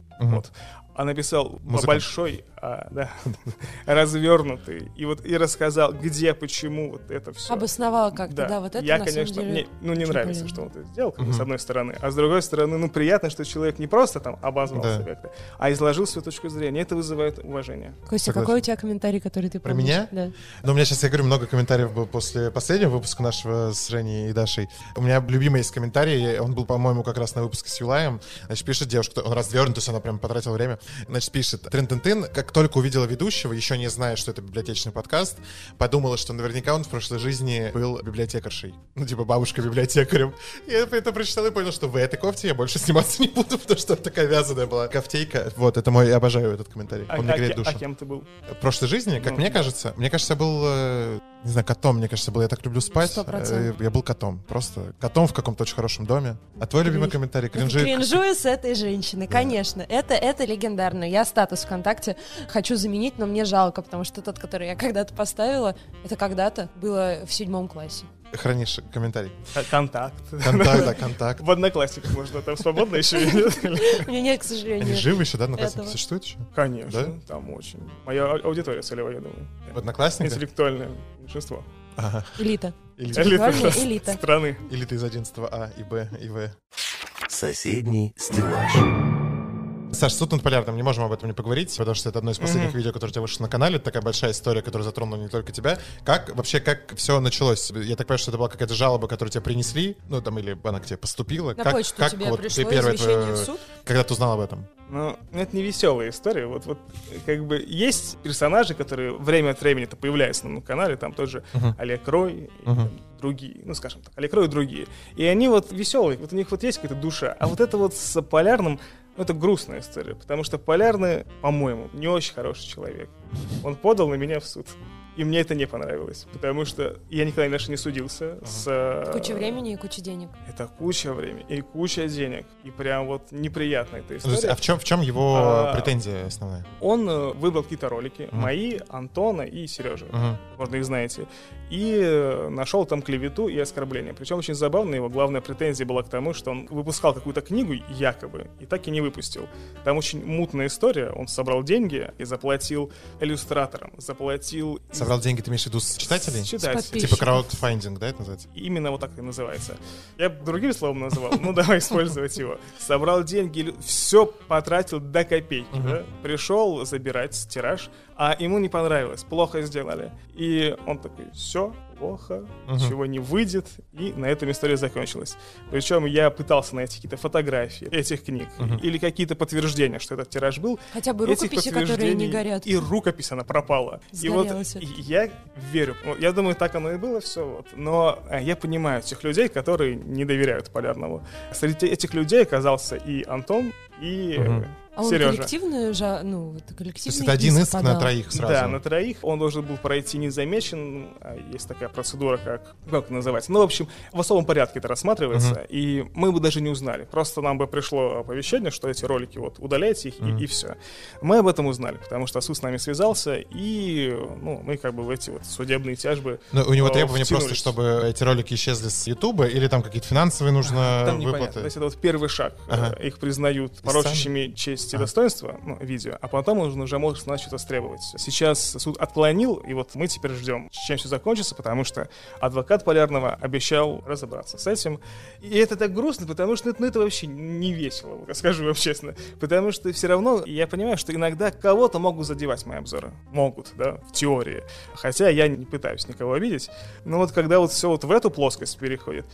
а написал большой, а, да, развернутый, и вот и рассказал, где, почему вот это все. Обосновал как-то, да, вот это я, на конечно, самом деле мне, ну, не нравится, полезно. что он это сделал, как с одной стороны, а с другой стороны, ну, приятно, что человек не просто там обозвался Да. как-то, а изложил свою точку зрения, это вызывает уважение. Костя, Согласен. какой у тебя комментарий, который ты Про помнишь? меня? Да. Но у меня сейчас, я говорю, много комментариев было после последнего выпуска нашего с Женей и Дашей. У меня любимый есть комментарий, он был, по-моему, как раз на выпуске с Юлаем. Значит, пишет девушка, он развернут, то есть она прям потратила время. Значит, пишет, трин-тын-тын, как только увидела ведущего, еще не зная, что это библиотечный подкаст, подумала, что наверняка он в прошлой жизни был библиотекаршей. Ну, типа бабушка библиотекарем. Я это прочитал и понял, что в этой кофте я больше сниматься не буду, потому что такая вязаная была. Кофтейка. Вот, это мой, я обожаю этот комментарий. А, Он мне а греет ке- душу. а кем ты был? В прошлой жизни, как Ну, мне кажется, мне кажется, я был, э, не знаю, котом, мне кажется, был, я так люблю спать. Сто процентов. Э, Я был котом, просто котом в каком-то очень хорошем доме. А твой любимый комментарий? Кринжи? Кринжую с этой женщины, конечно. Это, это легендарно. Я статус ВКонтакте хочу заменить, но мне жалко, потому что тот, который я когда-то поставила, это когда-то было в седьмом классе. Хранишь комментарий. Контакт. Контакт, да, контакт. В одноклассниках можно там свободно еще или- У меня нет, к Они сожалению. живы еще, да? Одноклассники существуют еще? Конечно, Да? там очень. Моя ау- аудитория целевая, я думаю. В одноклассниках? Интеллектуальное меньшинство. Ага. Элита. Просто элита. страны. или ты из 11 А и Б и В. Соседний стеллаж. Саш, суд над полярным, не можем об этом не поговорить, потому что это одно из последних видео, которое у тебя вышло на канале. Это такая большая история, которая затронула не только тебя. Как вообще, как все началось? Я так понимаю, что это была какая-то жалоба, которую тебе принесли, ну там, или она к тебе поступила. На как, почту как тебе вот пришло ты первое твое- в суд? Когда ты узнал об этом? Но это не веселая история. Вот, вот как бы есть персонажи, которые время от времени это появляются на канале, там тот же Мгм. Олег Рой и Мгм. там другие, ну скажем так, Олег Рой и другие. И они вот веселые, вот у них вот есть какая-то душа. А вот это вот с Полярным, ну, это грустная история, потому что Полярный, по-моему, не очень хороший человек. Он подал на меня в суд. И мне это не понравилось, потому что я никогда, конечно, не судился с... Куча времени и куча денег. Это куча времени и куча денег. И прям вот неприятная эта То есть, история. а в чем, в чем его А, претензия основная? Он э, выбрал какие-то ролики, Мгм. мои, Антона и Сережи, Мгм. возможно, их знаете, и э, нашел там клевету и оскорбление. Причем очень забавно, его главная претензия была к тому, что он выпускал какую-то книгу, якобы, и так и не выпустил. Там очень мутная история, он собрал деньги и заплатил иллюстраторам, заплатил... Собрал деньги, ты имеешь в виду с читателей? С читателей. Типа краудфандинг, да, это называется? Именно вот так и называется. Я другим словом называл, ну давай использовать его. Собрал деньги, все потратил до копейки. Да. Пришел забирать тираж, а ему не понравилось, плохо сделали. И он такой, все, плохо, Мгм. ничего не выйдет, и на этом история закончилась. Причем я пытался найти какие-то фотографии этих книг Мгм. или какие-то подтверждения, что этот тираж был. Хотя бы Этих рукописи, которые не горят. И рукопись, она пропала. И вот я верю. Я думаю, так оно и было все. Вот. Но э, я понимаю тех людей, которые не доверяют Полярному. Среди этих людей оказался и Антон, и Мгм. А он Сережа. коллективную же, ну, это То есть коллективный это один иск на подал. троих сразу? Да, на троих. Он должен был пройти незамечен. А Есть такая процедура, как... Как это называется? Ну, в общем, в особом порядке это рассматривается. И мы бы даже не узнали. Просто нам бы пришло оповещение, что эти ролики вот удаляйте их, Мгм. и, все. Мы об этом узнали, потому что суд с нами связался, и ну, мы как бы в эти вот судебные тяжбы Но у него О, требования просто, втянулись. чтобы эти ролики исчезли с Ютуба, или там какие-то финансовые нужно Там непонятно. выплаты? То есть это вот первый шаг. Ага. Э, Их признают порочащими честь и Ага. достоинство, ну, видео, а потом он уже может начать что-то требовать. Сейчас суд отклонил, и вот мы теперь ждем, чем все закончится, потому что адвокат Полярного обещал разобраться с этим. И это так грустно, потому что ну, это вообще не весело, скажу вам честно. Потому что все равно я понимаю, что иногда кого-то могут задевать мои обзоры. Могут, да, в теории. Хотя я не пытаюсь никого обидеть. Но вот когда вот все вот в эту плоскость переходит,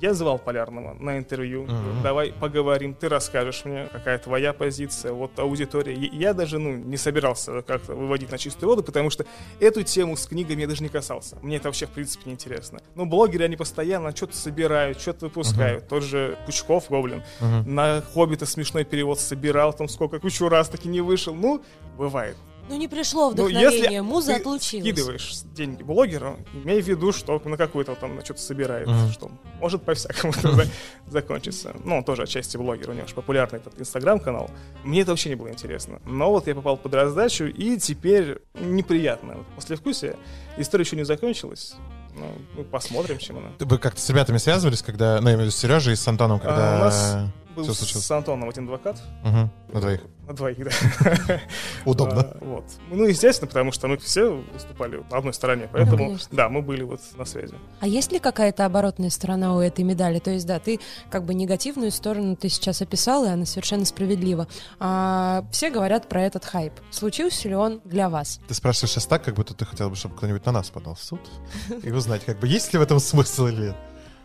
я звал Полярного на интервью. Мгм. Давай поговорим, ты расскажешь мне, какая твоя позиция, вот аудитория. Я даже, ну, не собирался как-то выводить на чистую воду, потому что эту тему с книгами я даже не касался. Мне это вообще, в принципе, не интересно. Ну, блогеры, они постоянно что-то собирают, что-то выпускают. Тот же Пучков, Гоблин, Мгм. на «Хоббита» смешной перевод собирал, там сколько, кучу раз таки не вышел. Ну, бывает. Ну, не пришло Ну, вдохновение, муза ты отлучилась. скидываешь деньги блогеру, имей в виду, что на какой-то там что-то собирает, Мгм. что может по-всякому это за- закончиться. Ну, он тоже отчасти блогер, у него же популярный этот инстаграм-канал. Мне это вообще не было интересно. Но вот я попал под раздачу, и теперь неприятно. Вот После вкусия история еще не закончилась. Ну, мы посмотрим, чем она. Вы как-то с ребятами связывались, когда, ну, я имею в виду с Сережей и с Антоном, когда... А, у нас Был случилось? с Антоном один адвокат, Мгм. На двоих. на двоих, да. Удобно. А, вот. Ну, естественно, потому что мы все выступали на одной стороне, поэтому, конечно. да, мы были вот на связи. А есть ли какая-то оборотная сторона у этой медали? То есть, да, ты как бы негативную сторону ты сейчас описал, и она совершенно справедлива. А, все говорят про этот хайп. Случился ли он для вас? Ты спрашиваешь сейчас так, как будто ты хотел бы, чтобы кто-нибудь на нас подал в суд и узнать, как бы, есть ли в этом смысл или нет.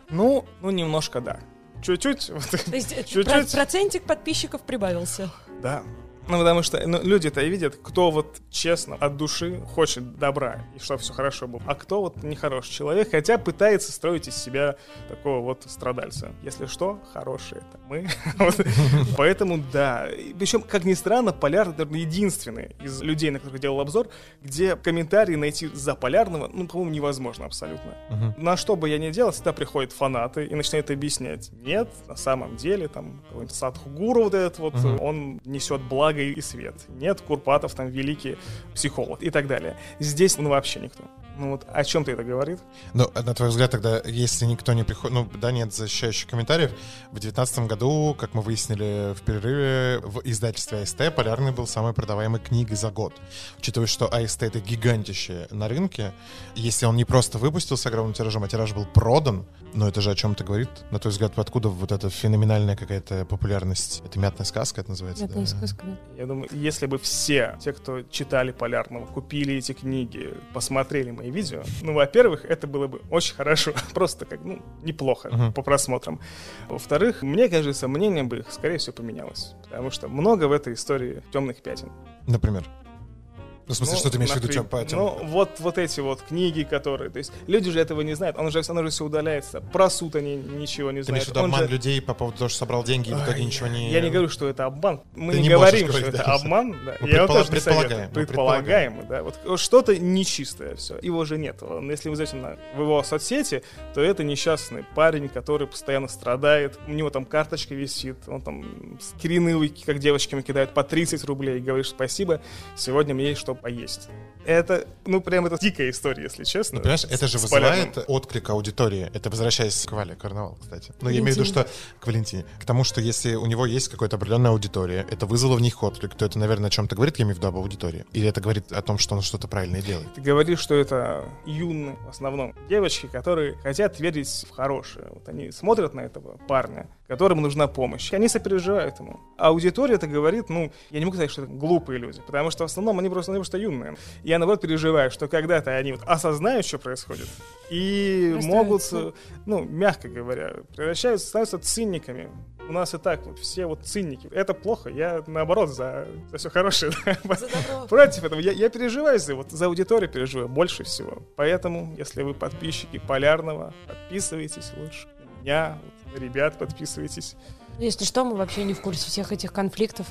Ну, ну, немножко да. Чуть-чуть, вот, То есть э, Чуть-чуть. про- процентик подписчиков прибавился. да. Ну, потому что ну, люди-то и видят, кто вот честно, от души хочет добра, и чтобы все хорошо было. А кто вот нехороший человек, хотя пытается строить из себя такого вот страдальца. Если что, хорошие это мы. Поэтому да. Причем, как ни странно, Поляр, наверное, единственный из людей, на которых делал обзор, где комментарии найти за Полярного, ну, по-моему, невозможно абсолютно. На что бы я ни делал, всегда приходят фанаты и начинают объяснять. Нет, на самом деле, там, какой-нибудь Садхгуру вот этот вот, он несет благо и свет. Нет, Курпатов там великий психолог и так далее. Здесь, ну, вообще никто. Ну вот о чем ты это говорит? Ну, на твой взгляд, тогда, если никто не приходит, ну, да, нет защищающих комментариев, в девятнадцатом году, как мы выяснили в перерыве, в издательстве АСТ «Полярный» был самой продаваемой книгой за год. Учитывая, что АСТ — это гигантище на рынке, если он не просто выпустил с огромным тиражом, а тираж был продан, ну, это же о чем-то говорит. На твой взгляд, откуда вот эта феноменальная какая-то популярность? Это «Мятная сказка» это называется? Это да? сказка, да. Я думаю, если бы все те, кто читали Полярного, купили эти книги, посмотрели мои видео, ну, во-первых, это было бы очень хорошо, просто как, ну, неплохо Мгм. по просмотрам. Во-вторых, мне кажется, мнение бы их, скорее всего, поменялось, потому что много в этой истории темных пятен. Например. Ну, в смысле, Ну, что ты имеешь в виду, чем по Ну, вот, вот эти вот книги, которые... То есть люди же этого не знают, он уже, оно же все удаляется. Про суд они ничего не Ты знают. имеешь в виду Он обман же- людей по поводу того, что собрал деньги и в итоге ничего не... Я не говорю, что это обман. Мы Ты не, не говорим, что говорить, это да. обман. Да. Мы Я предполаг- тоже не предполагаем, мы Предполагаемо, да. Вот что-то нечистое все. Его же нет. Он, Если вы зайдете на, в его соцсети, то это несчастный парень, который постоянно страдает. У него там карточка висит. Он там скрины, как девочкам кидают, по 30 рублей. И говорит, спасибо, сегодня мне есть что поесть. Это, ну, прям это дикая история, если честно. Ну, понимаешь, это же вызывает полярным. отклик аудитории. Это возвращаясь к Вале, карнавал, кстати. Но я имею в виду, что к Валентине. К тому, что если у него есть какая-то определенная аудитория, это вызвало в них отклик, то это, наверное, о чем-то говорит, я имею в виду об аудитории. Или это говорит о том, что он что-то правильное делает. Ты говоришь, что это юные, в основном, девочки, которые хотят верить в хорошее. Вот они смотрят на этого парня, которому нужна помощь. и Они сопереживают ему. А аудитория это говорит, ну, я не могу сказать, что это глупые люди, потому что в основном они просто, они просто юные. Я, наоборот, переживаю, что когда-то они вот осознают, что происходит, и могут, ну, мягко говоря, превращаются, становятся циниками. У нас и так вот все вот циники. Это плохо, я наоборот за, за все хорошее. За. Против этого. Я, я переживаю за, вот, за аудиторию, переживаю больше всего. Поэтому, если вы подписчики Полярного, подписывайтесь лучше. Меня, ребят подписывайтесь. Если что, мы вообще не в курсе всех этих конфликтов.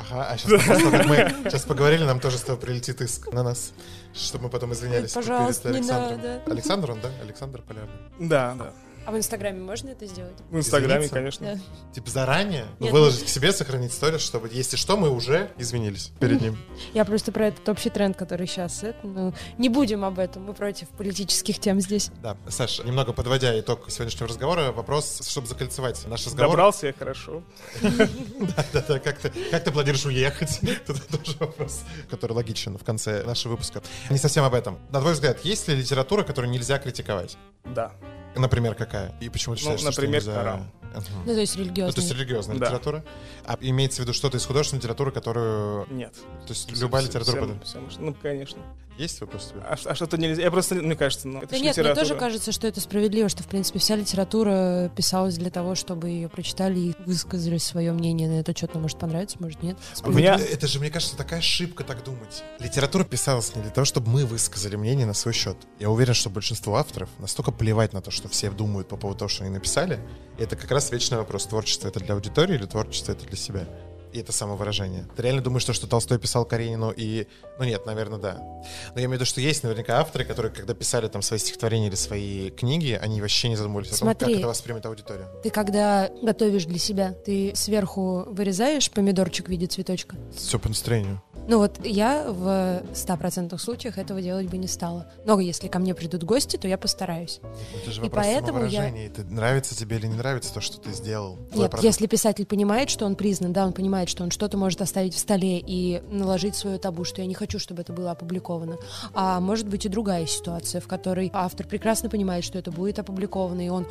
Ага, а сейчас, того, как мы сейчас поговорили, нам тоже с тобой прилетит иск на нас, чтобы мы потом извинялись Ой, пожалуйста, перед не Александром. надо. Александр он, да? Александр Полярный. Да, да. А в Инстаграме можно это сделать? В Инстаграме, Извиниться? конечно. Да. Типа заранее ну, Нет, выложить к себе, сохранить сторис, чтобы, если что, мы уже извинились перед ним. Я просто про этот общий тренд, который сейчас. Это, ну, не будем об этом, мы против политических тем здесь. Да, Саш, немного подводя итог сегодняшнего разговора, вопрос, чтобы закольцевать наш разговор. Добрался я хорошо. Да-да, как ты, как ты планируешь уехать? Это тоже вопрос, который логичен в конце нашего выпуска. Не совсем об этом. На твой взгляд, есть ли литература, которую нельзя критиковать? Да. Например, какая? И почему ты Ну, считаешь, что например, нельзя? Коран. Ага. Ну, то есть Ну, религиозный. то есть религиозная Да. литература. А имеется в виду что-то из художественной литературы, которую... Нет. То есть любая Всё- литература... всё- под- можно. Ну, конечно. Есть вопрос у тебя? А, а что-то нельзя? Я просто, мне кажется, ну, это Да нет, мне литература. тоже кажется, что это справедливо, что, в принципе, вся литература писалась для того, чтобы ее прочитали и высказали свое мнение на этот счет. Ну, может, понравится, может, нет. У меня- Это же, мне кажется, такая ошибка так думать. Литература писалась не для того, чтобы мы высказали мнение на свой счет. Я уверен, что большинству авторов настолько плевать на то, что все думают по поводу того, что они написали. И это как раз вечный вопрос. Творчество это для аудитории или творчество это для себя? И это самовыражение. Ты реально думаешь, что, что Толстой писал Каренину и... Ну нет, наверное, да. Но я имею в виду, что есть наверняка авторы, которые, когда писали там свои стихотворения или свои книги, они вообще не задумывались о том, Смотри. как это воспримет аудитория. Ты когда готовишь для себя, ты сверху вырезаешь помидорчик в виде цветочка? Все по настроению. Ну вот я в 100% случаях этого делать бы не стала. Но если ко мне придут гости, то я постараюсь. Это же И поэтому я-. Это нравится тебе или не нравится то, что ты сделал. Нет, если писатель понимает, что он признан, да, он понимает, что он что-то может оставить в столе и наложить свою табу, что я не хочу, чтобы это было опубликовано. А может быть и другая ситуация, в которой автор прекрасно понимает, что это будет опубликовано, и он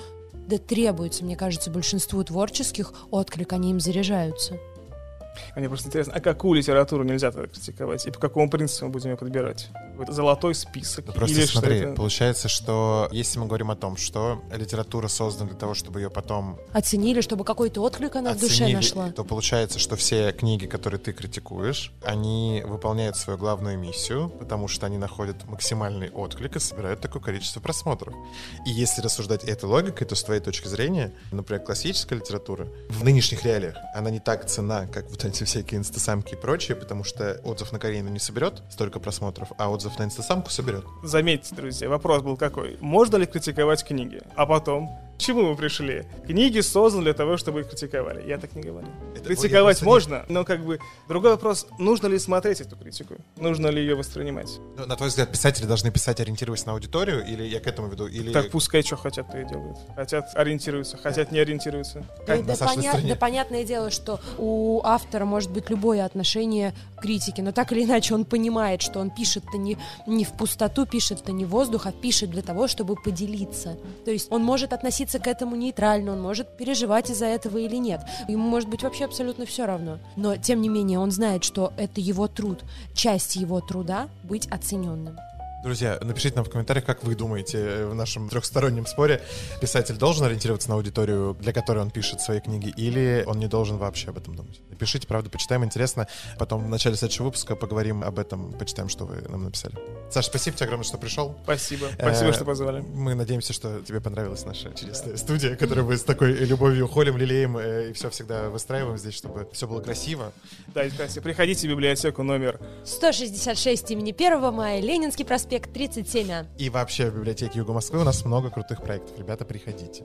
да требуется, мне кажется, большинству творческих отклик, они им заряжаются. Мне просто интересно, а какую литературу нельзя тогда критиковать? И по какому принципу мы будем ее подбирать? Какой-то золотой список? Ну, просто Или что смотри, это? получается, что если мы говорим о том, что литература создана для того, чтобы ее потом Оценили, чтобы какой-то отклик она в душе оценили, нашла. то получается, что все книги, которые ты критикуешь, они выполняют свою главную миссию, потому что они находят максимальный отклик и собирают такое количество просмотров. И если рассуждать этой логикой, то с твоей точки зрения, например, классическая литература в нынешних реалиях, она не так цена, как вот эти всякие инстасамки и прочее, потому что отзыв на Каренину не соберет столько просмотров, а отзыв на инстасамку соберет. Заметьте, друзья, вопрос был какой. Можно ли критиковать книги? А потом, к чему мы пришли? Книги созданы для того, чтобы их критиковали. Я так не говорю. Это- Критиковать можно, но как бы другой вопрос, нужно ли смотреть эту критику? Нужно ли ее воспринимать? Ну, на твой взгляд, писатели должны писать, ориентируясь на аудиторию, или я к этому веду, или... Так пускай что хотят, то и делают. Хотят ориентируются, хотят не ориентируются. Да, на да поня- да понятное дело, что у автора может быть любое отношение к критике, но так или иначе он понимает, что он пишет-то не, не в пустоту, пишет-то не в воздух, а пишет для того, чтобы поделиться. То есть он может относиться к этому нейтрально, он может переживать из-за этого или нет. Ему может быть вообще абсолютно все равно. Но, тем не менее, он знает, что это его труд, часть его труда быть оцененным. Друзья, напишите нам в комментариях, как вы думаете э, в нашем трехстороннем споре, писатель должен ориентироваться на аудиторию, для которой он пишет свои книги, или он не должен вообще об этом думать. Напишите, правда, почитаем, интересно. Потом в начале следующего выпуска поговорим об этом, почитаем, что вы нам написали. Саша, спасибо тебе огромное, что пришел. Спасибо. Спасибо, Э, что позвали. Мы надеемся, что тебе понравилась наша чудесная студия, которую мы с такой любовью холим, лелеем э, и все всегда выстраиваем здесь, чтобы все было красиво. Да, Катя, приходите в библиотеку номер 166 имени 1 мая, Ленинский проспект 37А. И вообще в библиотеке Юга Москвы у нас много крутых проектов. Ребята, приходите.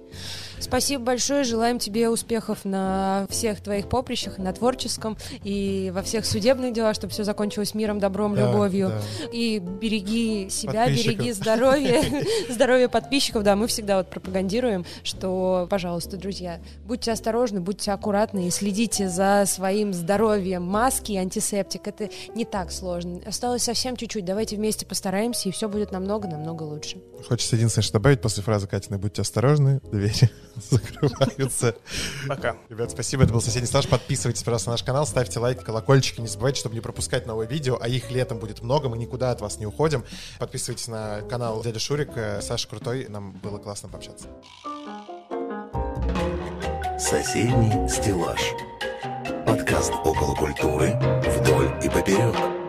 Спасибо большое, желаем тебе успехов на всех твоих поприщах, на творческом и во всех судебных делах, чтобы все закончилось миром, добром, Да, любовью. да. И береги себя, береги здоровье, здоровье подписчиков. Да, мы всегда вот пропагандируем, что, пожалуйста, друзья, будьте осторожны, будьте аккуратны и следите за своим здоровьем. Маски антисептик — это не так сложно. Осталось совсем чуть-чуть. Давайте вместе постараемся, и все будет намного-намного лучше. Хочется единственное, что добавить после фразы Катиной «Будьте осторожны, двери закрываются». пока. Ребят, спасибо, это был «Соседний стаж». Подписывайтесь, пожалуйста, на наш канал, ставьте лайк, колокольчики, не забывайте, чтобы не пропускать новые видео, а их летом будет много, мы никуда от вас не уходим. Подписывайтесь на канал Дядя Шурик, э, Саша Крутой, нам было классно пообщаться. Соседний стеллаж. Подкаст около культуры вдоль и поперек.